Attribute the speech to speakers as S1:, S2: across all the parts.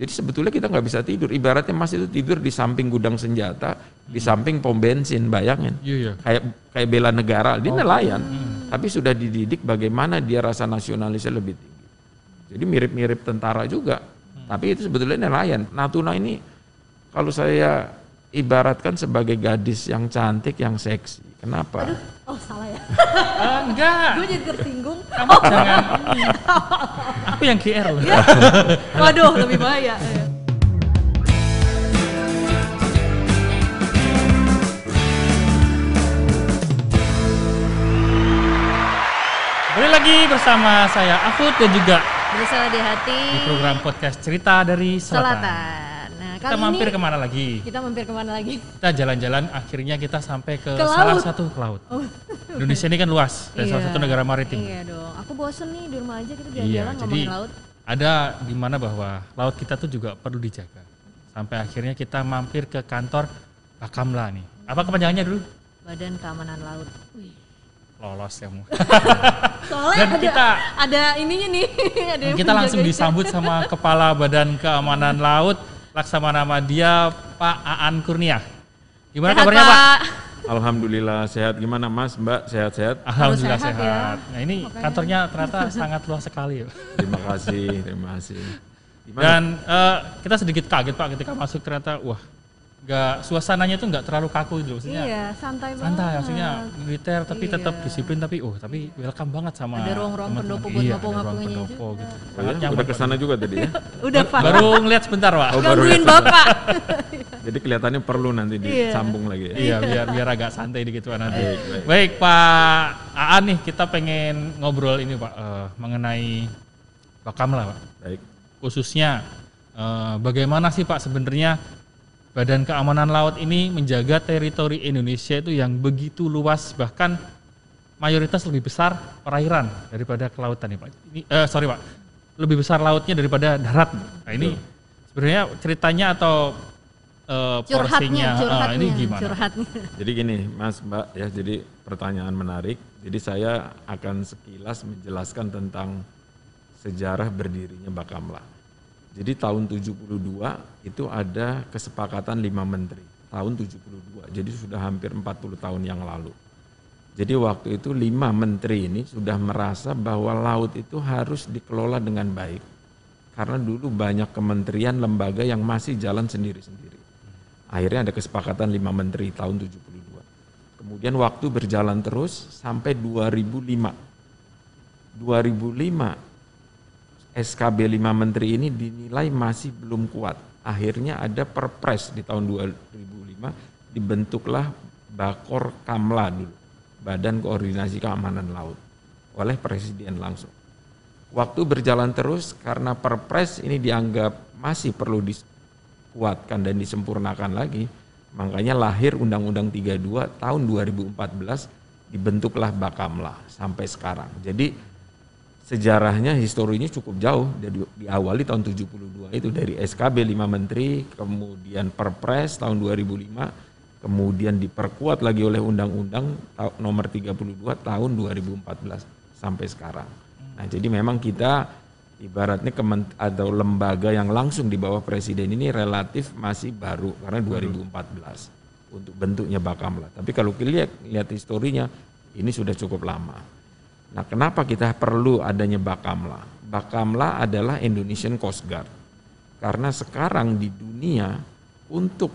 S1: Jadi sebetulnya kita nggak bisa tidur. Ibaratnya Mas itu tidur di samping gudang senjata, di samping pom bensin, bayangin.
S2: Iya, iya.
S1: Kayak kayak bela negara, dia nelayan. Tapi sudah dididik bagaimana dia rasa nasionalisnya lebih tinggi. Jadi mirip-mirip tentara juga. Tapi itu sebetulnya nelayan. Natuna ini kalau saya ibaratkan sebagai gadis yang cantik, yang seksi. Kenapa?
S3: Oh salah ya.
S2: Enggak.
S3: Gue jadi tersinggung.
S2: Kamu jangan. Aku yang GR loh.
S3: Waduh lebih bahaya.
S2: Kembali lagi bersama saya Afud dan juga
S3: Berusaha di hati.
S2: di program podcast cerita dari Selatan.
S3: Selatan. Nah
S2: Kita
S3: kali
S2: mampir
S3: ini
S2: ke mana lagi?
S3: kita mampir ke mana lagi?
S2: Kita jalan-jalan akhirnya kita sampai ke,
S3: Ke
S2: salah
S3: laut.
S2: satu ke laut. Indonesia ini kan luas dan salah
S3: Iya.
S2: satu negara maritim.
S3: Iya dong. Aku bosen nih di rumah aja kita
S2: Iya,
S3: jalan-jalan
S2: jadi
S3: ngomongin laut.
S2: ada di mana bahwa laut kita tuh juga perlu dijaga. Sampai akhirnya kita mampir ke kantor Bakamla nih. Apa kepanjangannya dulu?
S3: Badan Keamanan Laut. Wih.
S2: Lolos ya mu.
S3: Soalnya
S2: Dan
S3: ada,
S2: kita
S3: ada ininya nih. ada yang
S2: kita langsung disambut sama Kepala Badan Keamanan Laut Laksamana Madya Pak Aan Kurnia. Gimana
S3: Sehat,
S2: kabarnya Pak?
S1: Alhamdulillah sehat. Gimana Mas, Mbak? Sehat-sehat?
S2: Alhamdulillah
S3: sehat
S2: sehat.
S3: ya.
S2: Nah ini
S3: Makanya.
S2: kantornya ternyata sangat luas sekali. ya.
S1: Terima kasih, terima kasih. Gimana?
S2: Dan eh, kita sedikit kaget Pak ketika masuk ternyata wah nggak suasananya tuh nggak terlalu kaku gitu maksudnya.
S3: Iya, santai banget.
S2: Santai maksudnya militer tapi
S3: Iya.
S2: tetap disiplin tapi oh tapi welcome banget sama
S3: Ada ruang-ruang pendopo buat
S2: Iya, pendopo gitu.
S1: Oh
S2: Sangat
S1: ya,
S2: nyaman,
S1: udah
S2: ke
S1: sana juga tadi ya.
S3: Udah Pak.
S2: Baru ngeliat sebentar Pak.
S1: Oh,
S3: Gangguin
S1: lihat
S3: Bapak.
S1: Jadi kelihatannya perlu nanti
S3: Iya.
S1: disambung lagi ya.
S2: Iya biar biar agak santai dikit Pak nanti.
S1: Baik, baik.
S2: Baik Pak Aan nih kita pengen ngobrol ini Pak eh, mengenai Bakamla Pak.
S1: Baik.
S2: Khususnya eh, bagaimana sih Pak sebenarnya Badan Keamanan Laut ini menjaga teritori Indonesia itu yang begitu luas bahkan mayoritas lebih besar perairan daripada kelautan nih Pak. Ini eh, sorry Pak lebih besar lautnya daripada darat. Nah ini sebenarnya ceritanya atau eh,
S3: Curhatnya,
S2: porsinya eh,
S3: curhatnya,
S2: ini gimana?
S3: curhatnya.
S1: Jadi gini, Mas, Mbak, ya, jadi pertanyaan menarik. Jadi saya akan sekilas menjelaskan tentang sejarah berdirinya Bakamla. Jadi tahun 72 itu ada kesepakatan lima menteri. Tahun 72, jadi sudah hampir 40 tahun yang lalu. Jadi waktu itu lima menteri ini sudah merasa bahwa laut itu harus dikelola dengan baik. Karena dulu banyak kementerian, lembaga yang masih jalan sendiri-sendiri. Akhirnya ada kesepakatan lima menteri tahun 72. Kemudian waktu berjalan terus sampai 2005. 2005 SKB 5 menteri ini dinilai masih belum kuat. Akhirnya ada perpres di tahun 2005 dibentuklah Bakor Kamla dulu, Badan Koordinasi Keamanan Laut oleh presiden langsung. Waktu berjalan terus karena perpres ini dianggap masih perlu dikuatkan dan disempurnakan lagi, makanya lahir Undang-Undang 32 tahun 2014 dibentuklah Bakamla sampai sekarang. Jadi sejarahnya historinya cukup jauh dari diawali tahun 72 itu dari SKB 5 menteri kemudian Perpres tahun 2005 kemudian diperkuat lagi oleh undang-undang nomor 32 tahun 2014 sampai sekarang. Nah, jadi memang kita ibaratnya kemen, atau lembaga yang langsung di bawah presiden ini relatif masih baru karena 2014 untuk bentuknya Bakamla. Tapi kalau kita lihat lihat historinya ini sudah cukup lama. Nah, kenapa kita perlu adanya Bakamla? Bakamla adalah Indonesian Coast Guard. Karena sekarang di dunia untuk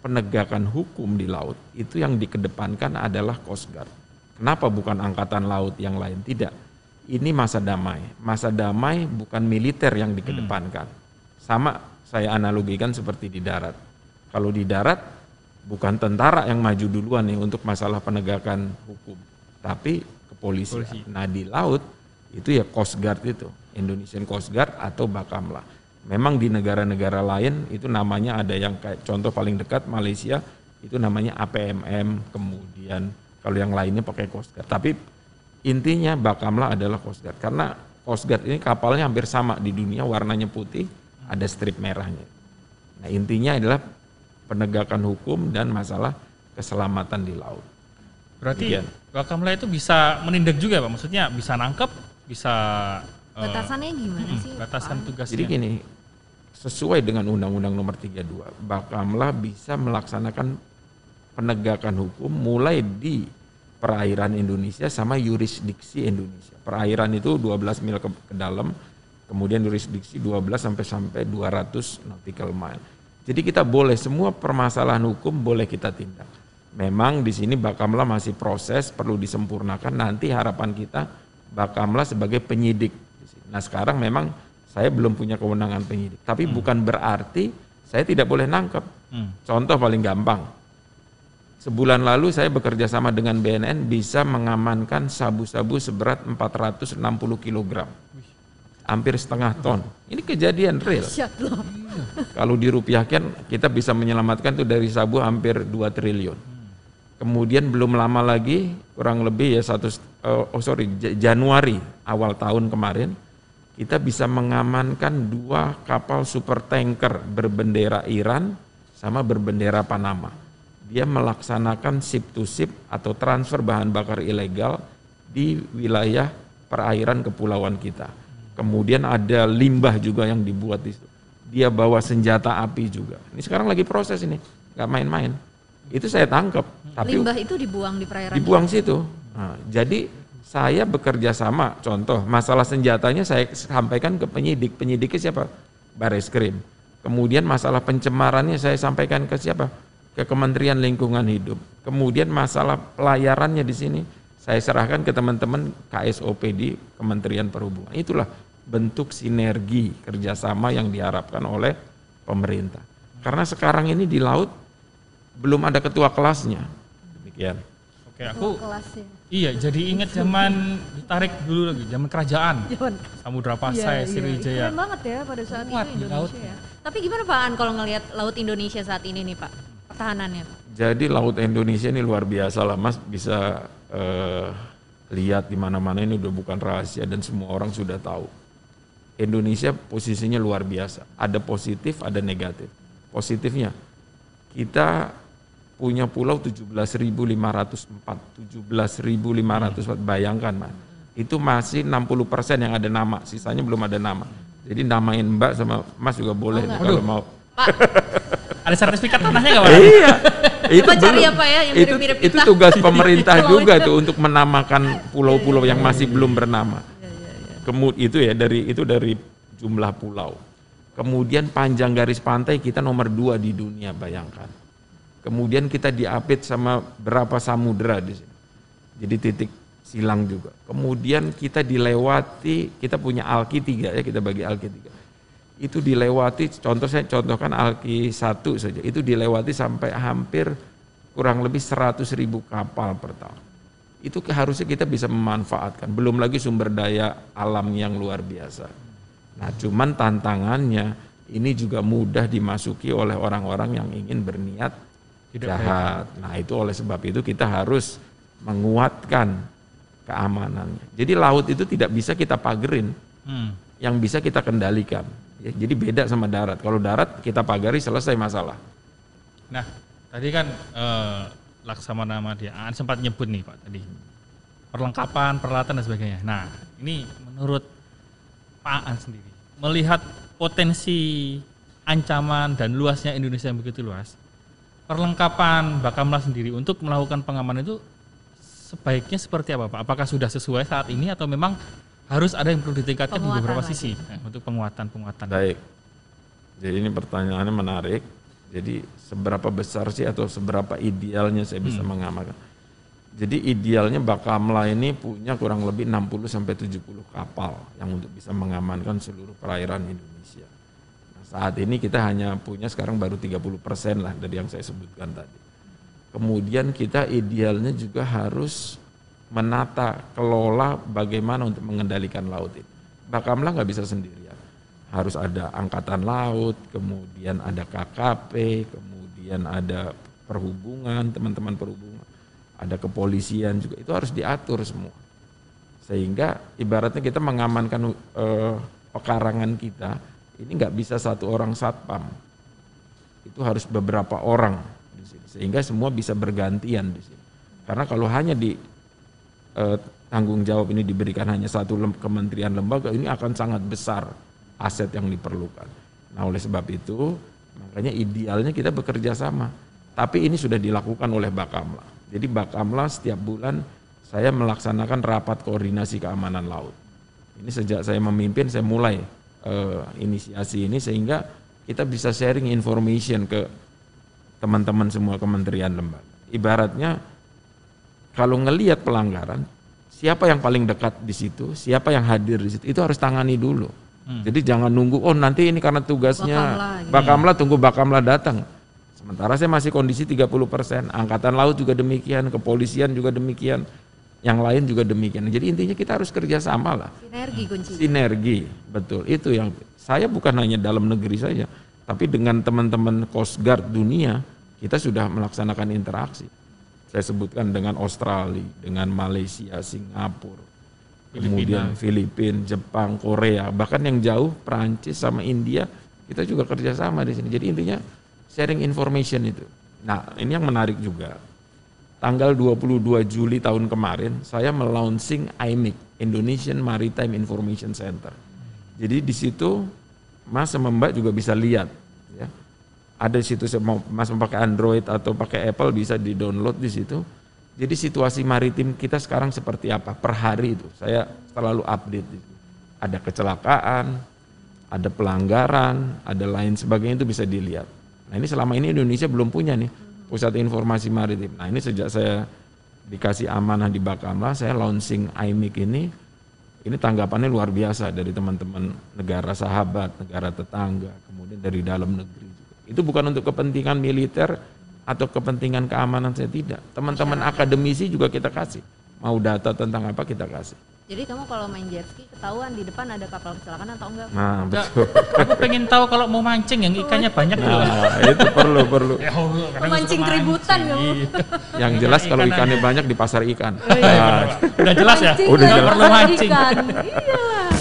S1: penegakan hukum di laut itu yang dikedepankan adalah Coast Guard. Kenapa bukan angkatan laut yang lain? Tidak. Ini masa damai. Masa damai bukan militer yang dikedepankan. Sama saya analogikan seperti di darat. Kalau di darat bukan tentara yang maju duluan nih untuk masalah penegakan hukum, tapi kepolisian.
S2: Polisi.
S1: Nah di laut itu ya Coast Guard itu, Indonesian Coast Guard atau Bakamla. Memang di negara-negara lain itu namanya ada yang kayak contoh paling dekat Malaysia itu namanya APMM, kemudian kalau yang lainnya pakai Coast Guard. Tapi intinya Bakamla adalah Coast Guard karena Coast Guard ini kapalnya hampir sama di dunia warnanya putih, ada strip merahnya. Nah intinya adalah penegakan hukum dan masalah keselamatan di laut.
S2: Berarti
S1: Demikian.
S2: Bakamla itu bisa menindak juga Pak? Maksudnya bisa nangkep, bisa eh,
S3: Batasannya gimana
S2: mm,
S3: sih?
S2: batasan
S3: Pak?
S2: tugasnya.
S1: Jadi gini, sesuai dengan Undang-Undang Nomor 32, Bakamla bisa melaksanakan penegakan hukum mulai di perairan Indonesia sama yurisdiksi Indonesia. Perairan itu 12 mil ke, ke dalam, kemudian yurisdiksi 12 sampai sampai 200 nautical mile. Jadi kita boleh semua permasalahan hukum boleh kita tindak. Memang di sini Bakamla masih proses perlu disempurnakan. Nanti harapan kita Bakamla sebagai penyidik. Nah sekarang memang saya belum punya kewenangan penyidik. Tapi hmm. bukan berarti saya tidak boleh nangkep. Hmm. Contoh paling gampang. Sebulan lalu saya bekerja sama dengan BNN bisa mengamankan sabu-sabu seberat 460 kg. Hampir setengah ton. Ini kejadian real. Kalau dirupiahkan kita bisa menyelamatkan itu dari sabu hampir 2 triliun. Kemudian belum lama lagi, kurang lebih ya satu, uh, oh sorry, Januari awal tahun kemarin, kita bisa mengamankan dua kapal super tanker berbendera Iran sama berbendera Panama. Dia melaksanakan ship to ship atau transfer bahan bakar ilegal di wilayah perairan kepulauan kita. Kemudian ada limbah juga yang dibuat di situ. Dia bawa senjata api juga. Ini sekarang lagi proses ini, nggak main-main itu saya tangkap.
S3: Tapi limbah itu dibuang di perairan.
S1: Dibuang situ. Nah, jadi saya bekerja sama. Contoh masalah senjatanya saya sampaikan ke penyidik. Penyidiknya siapa? Baris Krim. Kemudian masalah pencemarannya saya sampaikan ke siapa? Ke Kementerian Lingkungan Hidup. Kemudian masalah pelayarannya di sini saya serahkan ke teman-teman KSOP di Kementerian Perhubungan. Itulah bentuk sinergi kerjasama yang diharapkan oleh pemerintah. Karena sekarang ini di laut belum ada ketua kelasnya. Demikian.
S2: Oke, aku Iya, jadi ingat zaman ditarik dulu lagi, zaman kerajaan. Zaman Samudra Pasai, iya, Sriwijaya.
S3: Iya. Keren banget ya pada saat Kuat itu Indonesia ya. Tapi gimana Pak An kalau ngelihat laut Indonesia saat ini nih Pak? Pertahanannya Pak.
S1: Jadi laut Indonesia ini luar biasa lah Mas, bisa uh, lihat di mana-mana ini udah bukan rahasia dan semua orang sudah tahu. Indonesia posisinya luar biasa. Ada positif, ada negatif. Positifnya, kita punya pulau 17.504, 17.504 bayangkan mas. Itu masih 60 persen yang ada nama, sisanya belum ada nama. Jadi namain Mbak sama Mas juga boleh oh, kalau mau.
S2: Pak, ada sertifikat tanahnya nggak Pak?
S1: Iya.
S3: itu cari apa ya yang
S1: itu, mirip itu tugas pemerintah juga tuh untuk menamakan pulau-pulau yang masih belum bernama. Iya, iya, iya. Kemudian itu ya dari itu dari jumlah pulau. Kemudian panjang garis pantai kita nomor dua di dunia bayangkan Kemudian kita diapit sama berapa samudera di sini. Jadi titik silang juga. Kemudian kita dilewati, kita punya alki tiga ya, kita bagi alki tiga. Itu dilewati, contoh saya contohkan alki satu saja, itu dilewati sampai hampir kurang lebih 100 ribu kapal per tahun. Itu harusnya kita bisa memanfaatkan. Belum lagi sumber daya alam yang luar biasa. Nah cuman tantangannya ini juga mudah dimasuki oleh orang-orang yang ingin berniat tidak jahat. Baik. Nah itu oleh sebab itu kita harus menguatkan keamanannya. Jadi laut itu tidak bisa kita pagerin, hmm. yang bisa kita kendalikan. Ya, jadi beda sama darat. Kalau darat kita pagari selesai masalah.
S2: Nah tadi kan eh, Laksamana dia sempat nyebut nih Pak tadi perlengkapan, peralatan dan sebagainya. Nah ini menurut Pak An sendiri melihat potensi ancaman dan luasnya Indonesia yang begitu luas, perlengkapan Bakamla sendiri untuk melakukan pengamanan itu sebaiknya seperti apa Pak? Apakah sudah sesuai saat ini atau memang harus ada yang perlu ditingkatkan penguatan di beberapa lagi. sisi eh, untuk penguatan-penguatan?
S1: Baik. Jadi ini pertanyaannya menarik. Jadi seberapa besar sih atau seberapa idealnya saya bisa hmm. mengamankan? Jadi idealnya Bakamla ini punya kurang lebih 60 sampai 70 kapal yang untuk bisa mengamankan seluruh perairan Indonesia. Saat ini kita hanya punya sekarang baru 30 persen lah dari yang saya sebutkan tadi. Kemudian kita idealnya juga harus menata, kelola bagaimana untuk mengendalikan laut ini. Bakamla nggak bisa sendirian. Harus ada angkatan laut, kemudian ada KKP, kemudian ada perhubungan, teman-teman perhubungan, ada kepolisian juga. Itu harus diatur semua. Sehingga ibaratnya kita mengamankan uh, pekarangan kita, ini nggak bisa satu orang satpam. Itu harus beberapa orang di sini sehingga semua bisa bergantian di sini. Karena kalau hanya di eh, tanggung jawab ini diberikan hanya satu lem, kementerian lembaga ini akan sangat besar aset yang diperlukan. Nah oleh sebab itu makanya idealnya kita bekerja sama. Tapi ini sudah dilakukan oleh Bakamla. Jadi Bakamla setiap bulan saya melaksanakan rapat koordinasi keamanan laut. Ini sejak saya memimpin saya mulai uh, inisiasi ini sehingga kita bisa sharing information ke teman-teman semua kementerian lembaga. Ibaratnya kalau ngelihat pelanggaran, siapa yang paling dekat di situ, siapa yang hadir di situ, itu harus tangani dulu. Hmm. Jadi jangan nunggu, oh nanti ini karena tugasnya Bakamla, gitu. Bakamla tunggu Bakamla datang. Sementara saya masih kondisi 30 persen, Angkatan Laut juga demikian, kepolisian juga demikian, yang lain juga demikian. Jadi intinya kita harus kerjasama lah.
S3: Sinergi kunci.
S1: Sinergi, betul. Itu yang saya bukan hanya dalam negeri saja, tapi dengan teman-teman Coast Guard dunia, kita sudah melaksanakan interaksi. Saya sebutkan dengan Australia, dengan Malaysia, Singapura, kemudian Filipina, Jepang, Korea, bahkan yang jauh Prancis sama India kita juga kerjasama di sini. Jadi intinya sharing information itu. Nah ini yang menarik juga. Tanggal 22 Juli tahun kemarin saya melaunching IMIC Indonesian Maritime Information Center. Jadi di situ Mas Mbak juga bisa lihat ya. Ada di situ Mas mau pakai Android atau pakai Apple bisa di-download di situ jadi situasi maritim kita sekarang seperti apa per hari itu saya selalu update. Ada kecelakaan, ada pelanggaran, ada lain sebagainya itu bisa dilihat. Nah ini selama ini Indonesia belum punya nih pusat informasi maritim. Nah ini sejak saya dikasih amanah di Bakamla, saya launching IMIC ini, ini tanggapannya luar biasa dari teman-teman negara sahabat, negara tetangga, kemudian dari dalam negeri juga. Itu bukan untuk kepentingan militer, atau kepentingan keamanan saya tidak. Teman-teman akademisi juga kita kasih. Mau data tentang apa kita kasih.
S3: Jadi kamu kalau main jet ski ketahuan di depan ada kapal kecelakaan atau enggak?
S1: Nah, betul.
S2: Aku pengen tahu kalau mau mancing yang ikannya banyak
S1: nah, itu perlu perlu.
S3: Ya, mancing keributan kamu.
S1: Yang jelas kalau ikannya banyak di pasar ikan.
S2: Oh, iya. nah. Udah jelas ya?
S1: Udah jelas.
S2: Perlu mancing.
S3: Ikan. Iyalah.